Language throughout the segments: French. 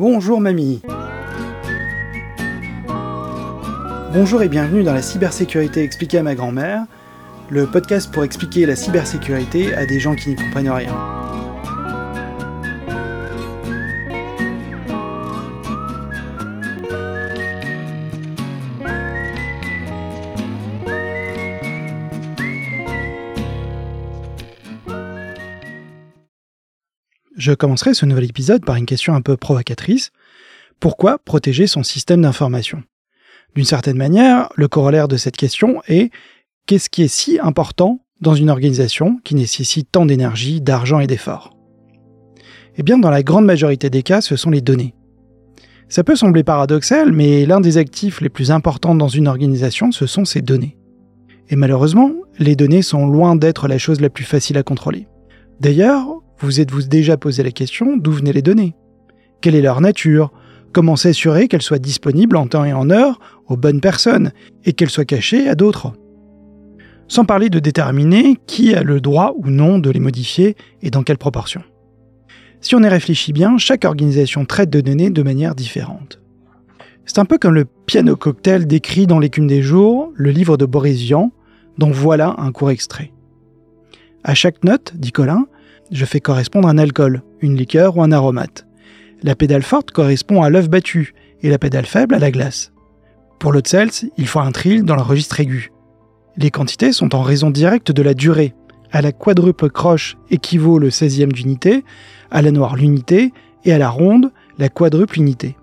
Bonjour mamie Bonjour et bienvenue dans la cybersécurité expliquée à ma grand-mère, le podcast pour expliquer la cybersécurité à des gens qui n'y comprennent rien. Je commencerai ce nouvel épisode par une question un peu provocatrice. Pourquoi protéger son système d'information? D'une certaine manière, le corollaire de cette question est qu'est-ce qui est si important dans une organisation qui nécessite tant d'énergie, d'argent et d'efforts? Eh bien, dans la grande majorité des cas, ce sont les données. Ça peut sembler paradoxal, mais l'un des actifs les plus importants dans une organisation, ce sont ses données. Et malheureusement, les données sont loin d'être la chose la plus facile à contrôler. D'ailleurs, vous êtes-vous déjà posé la question d'où venaient les données Quelle est leur nature? Comment s'assurer qu'elles soient disponibles en temps et en heure aux bonnes personnes et qu'elles soient cachées à d'autres? Sans parler de déterminer qui a le droit ou non de les modifier et dans quelle proportion. Si on y réfléchit bien, chaque organisation traite de données de manière différente. C'est un peu comme le piano cocktail décrit dans L'écume des jours, le livre de Boris Vian, dont voilà un court extrait. À chaque note, dit Colin, je fais correspondre un alcool, une liqueur ou un aromate. La pédale forte correspond à l'œuf battu et la pédale faible à la glace. Pour l'eau de il faut un trill dans le registre aigu. Les quantités sont en raison directe de la durée. À la quadruple croche équivaut le 16e d'unité, à la noire l'unité et à la ronde la quadruple unité.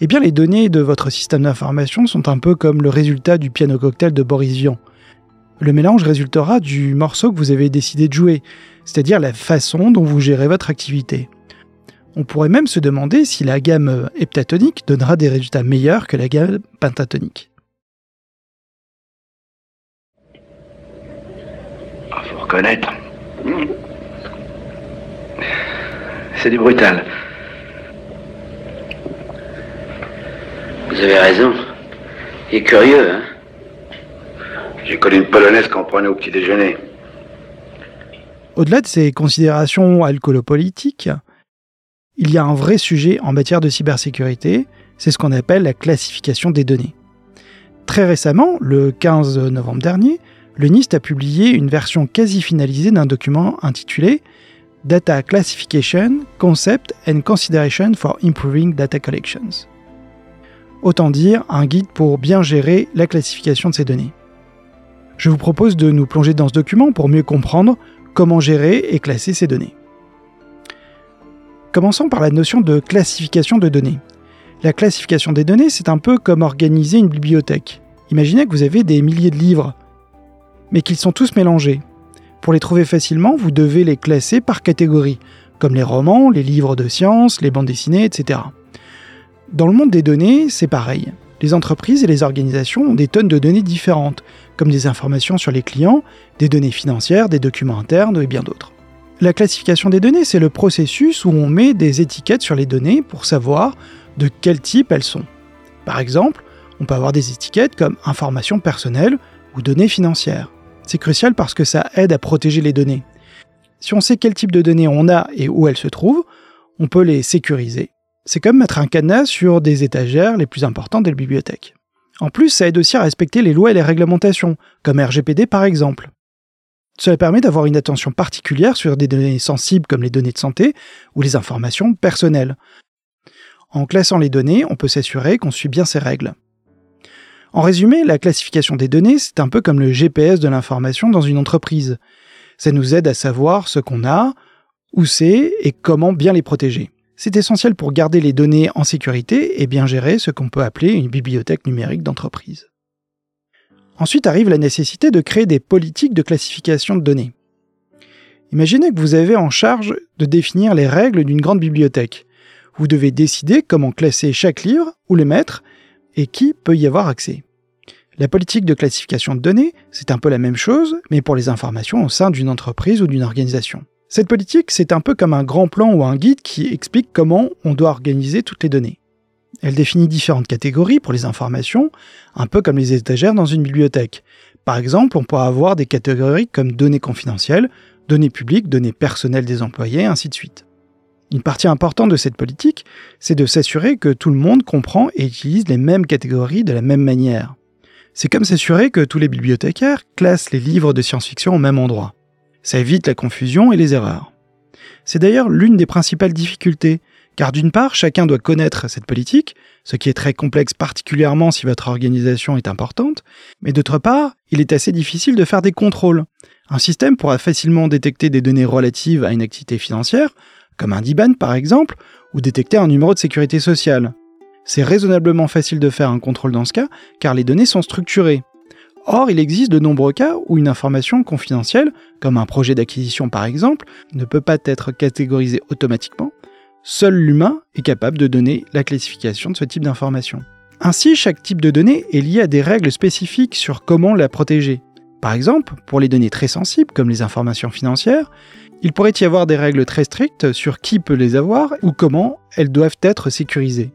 Eh bien, les données de votre système d'information sont un peu comme le résultat du piano cocktail de Boris Vian. Le mélange résultera du morceau que vous avez décidé de jouer, c'est-à-dire la façon dont vous gérez votre activité. On pourrait même se demander si la gamme heptatonique donnera des résultats meilleurs que la gamme pentatonique. Ah, faut reconnaître. C'est du brutal. Vous avez raison. Il est curieux, hein J'ai connu une polonaise prenait au petit déjeuner. Au-delà de ces considérations alcoolopolitiques, il y a un vrai sujet en matière de cybersécurité, c'est ce qu'on appelle la classification des données. Très récemment, le 15 novembre dernier, le NIST a publié une version quasi finalisée d'un document intitulé Data Classification, Concept and Consideration for Improving Data Collections. Autant dire un guide pour bien gérer la classification de ces données. Je vous propose de nous plonger dans ce document pour mieux comprendre comment gérer et classer ces données. Commençons par la notion de classification de données. La classification des données, c'est un peu comme organiser une bibliothèque. Imaginez que vous avez des milliers de livres, mais qu'ils sont tous mélangés. Pour les trouver facilement, vous devez les classer par catégorie, comme les romans, les livres de sciences, les bandes dessinées, etc. Dans le monde des données, c'est pareil. Les entreprises et les organisations ont des tonnes de données différentes, comme des informations sur les clients, des données financières, des documents internes et bien d'autres. La classification des données, c'est le processus où on met des étiquettes sur les données pour savoir de quel type elles sont. Par exemple, on peut avoir des étiquettes comme informations personnelles ou données financières. C'est crucial parce que ça aide à protéger les données. Si on sait quel type de données on a et où elles se trouvent, on peut les sécuriser. C'est comme mettre un cadenas sur des étagères les plus importantes des bibliothèques. En plus, ça aide aussi à respecter les lois et les réglementations, comme RGPD par exemple. Cela permet d'avoir une attention particulière sur des données sensibles comme les données de santé ou les informations personnelles. En classant les données, on peut s'assurer qu'on suit bien ces règles. En résumé, la classification des données, c'est un peu comme le GPS de l'information dans une entreprise. Ça nous aide à savoir ce qu'on a, où c'est et comment bien les protéger. C'est essentiel pour garder les données en sécurité et bien gérer ce qu'on peut appeler une bibliothèque numérique d'entreprise. Ensuite arrive la nécessité de créer des politiques de classification de données. Imaginez que vous avez en charge de définir les règles d'une grande bibliothèque. Vous devez décider comment classer chaque livre, où le mettre, et qui peut y avoir accès. La politique de classification de données, c'est un peu la même chose, mais pour les informations au sein d'une entreprise ou d'une organisation. Cette politique, c'est un peu comme un grand plan ou un guide qui explique comment on doit organiser toutes les données. Elle définit différentes catégories pour les informations, un peu comme les étagères dans une bibliothèque. Par exemple, on pourra avoir des catégories comme données confidentielles, données publiques, données personnelles des employés, ainsi de suite. Une partie importante de cette politique, c'est de s'assurer que tout le monde comprend et utilise les mêmes catégories de la même manière. C'est comme s'assurer que tous les bibliothécaires classent les livres de science-fiction au même endroit. Ça évite la confusion et les erreurs. C'est d'ailleurs l'une des principales difficultés, car d'une part, chacun doit connaître cette politique, ce qui est très complexe particulièrement si votre organisation est importante, mais d'autre part, il est assez difficile de faire des contrôles. Un système pourra facilement détecter des données relatives à une activité financière, comme un DIBAN par exemple, ou détecter un numéro de sécurité sociale. C'est raisonnablement facile de faire un contrôle dans ce cas, car les données sont structurées. Or, il existe de nombreux cas où une information confidentielle, comme un projet d'acquisition par exemple, ne peut pas être catégorisée automatiquement. Seul l'humain est capable de donner la classification de ce type d'information. Ainsi, chaque type de données est lié à des règles spécifiques sur comment la protéger. Par exemple, pour les données très sensibles, comme les informations financières, il pourrait y avoir des règles très strictes sur qui peut les avoir ou comment elles doivent être sécurisées.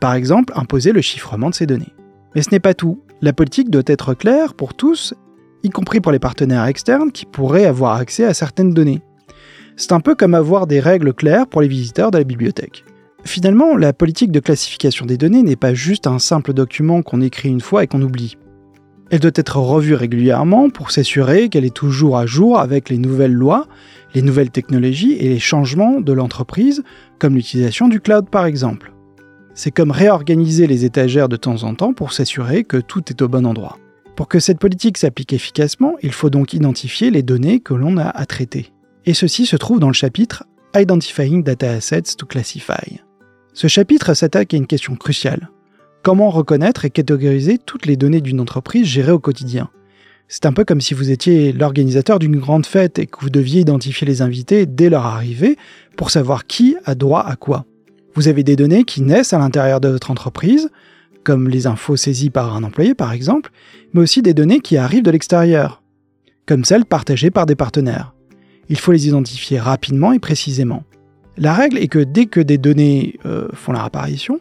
Par exemple, imposer le chiffrement de ces données. Mais ce n'est pas tout. La politique doit être claire pour tous, y compris pour les partenaires externes qui pourraient avoir accès à certaines données. C'est un peu comme avoir des règles claires pour les visiteurs de la bibliothèque. Finalement, la politique de classification des données n'est pas juste un simple document qu'on écrit une fois et qu'on oublie. Elle doit être revue régulièrement pour s'assurer qu'elle est toujours à jour avec les nouvelles lois, les nouvelles technologies et les changements de l'entreprise, comme l'utilisation du cloud par exemple. C'est comme réorganiser les étagères de temps en temps pour s'assurer que tout est au bon endroit. Pour que cette politique s'applique efficacement, il faut donc identifier les données que l'on a à traiter. Et ceci se trouve dans le chapitre Identifying Data Assets to Classify. Ce chapitre s'attaque à une question cruciale. Comment reconnaître et catégoriser toutes les données d'une entreprise gérée au quotidien? C'est un peu comme si vous étiez l'organisateur d'une grande fête et que vous deviez identifier les invités dès leur arrivée pour savoir qui a droit à quoi. Vous avez des données qui naissent à l'intérieur de votre entreprise, comme les infos saisies par un employé par exemple, mais aussi des données qui arrivent de l'extérieur, comme celles partagées par des partenaires. Il faut les identifier rapidement et précisément. La règle est que dès que des données euh, font leur apparition,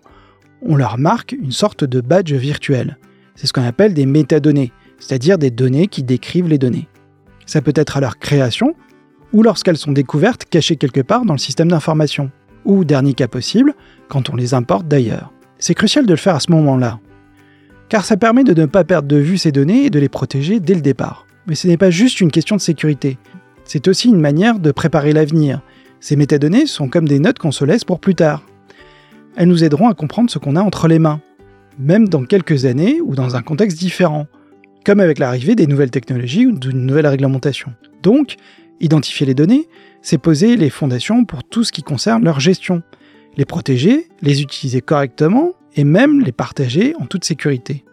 on leur marque une sorte de badge virtuel. C'est ce qu'on appelle des métadonnées, c'est-à-dire des données qui décrivent les données. Ça peut être à leur création, ou lorsqu'elles sont découvertes cachées quelque part dans le système d'information, ou, dernier cas possible, quand on les importe d'ailleurs. C'est crucial de le faire à ce moment-là, car ça permet de ne pas perdre de vue ces données et de les protéger dès le départ. Mais ce n'est pas juste une question de sécurité, c'est aussi une manière de préparer l'avenir. Ces métadonnées sont comme des notes qu'on se laisse pour plus tard elles nous aideront à comprendre ce qu'on a entre les mains, même dans quelques années ou dans un contexte différent, comme avec l'arrivée des nouvelles technologies ou d'une nouvelle réglementation. Donc, identifier les données, c'est poser les fondations pour tout ce qui concerne leur gestion, les protéger, les utiliser correctement et même les partager en toute sécurité.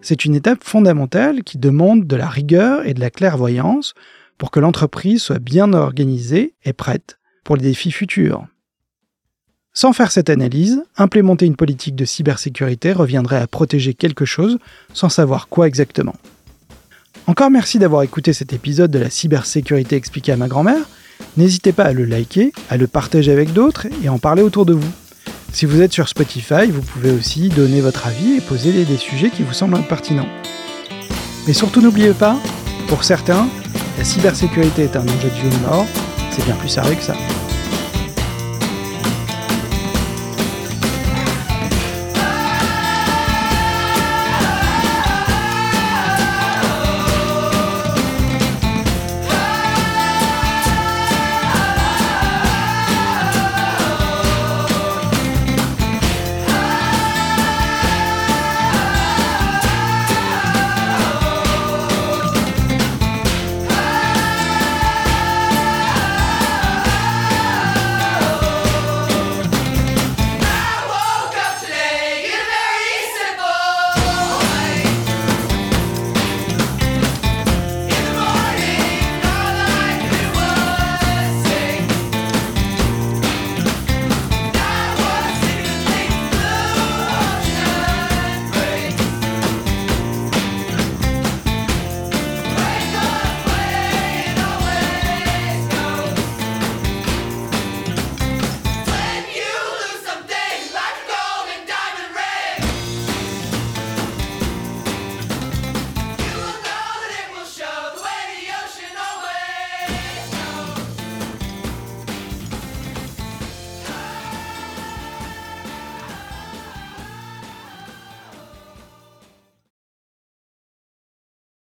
C'est une étape fondamentale qui demande de la rigueur et de la clairvoyance pour que l'entreprise soit bien organisée et prête pour les défis futurs. Sans faire cette analyse, implémenter une politique de cybersécurité reviendrait à protéger quelque chose sans savoir quoi exactement. Encore merci d'avoir écouté cet épisode de la cybersécurité expliquée à ma grand-mère. N'hésitez pas à le liker, à le partager avec d'autres et en parler autour de vous. Si vous êtes sur Spotify, vous pouvez aussi donner votre avis et poser des sujets qui vous semblent pertinents. Mais surtout n'oubliez pas, pour certains, la cybersécurité est un enjeu de vie ou de mort, c'est bien plus sérieux que ça.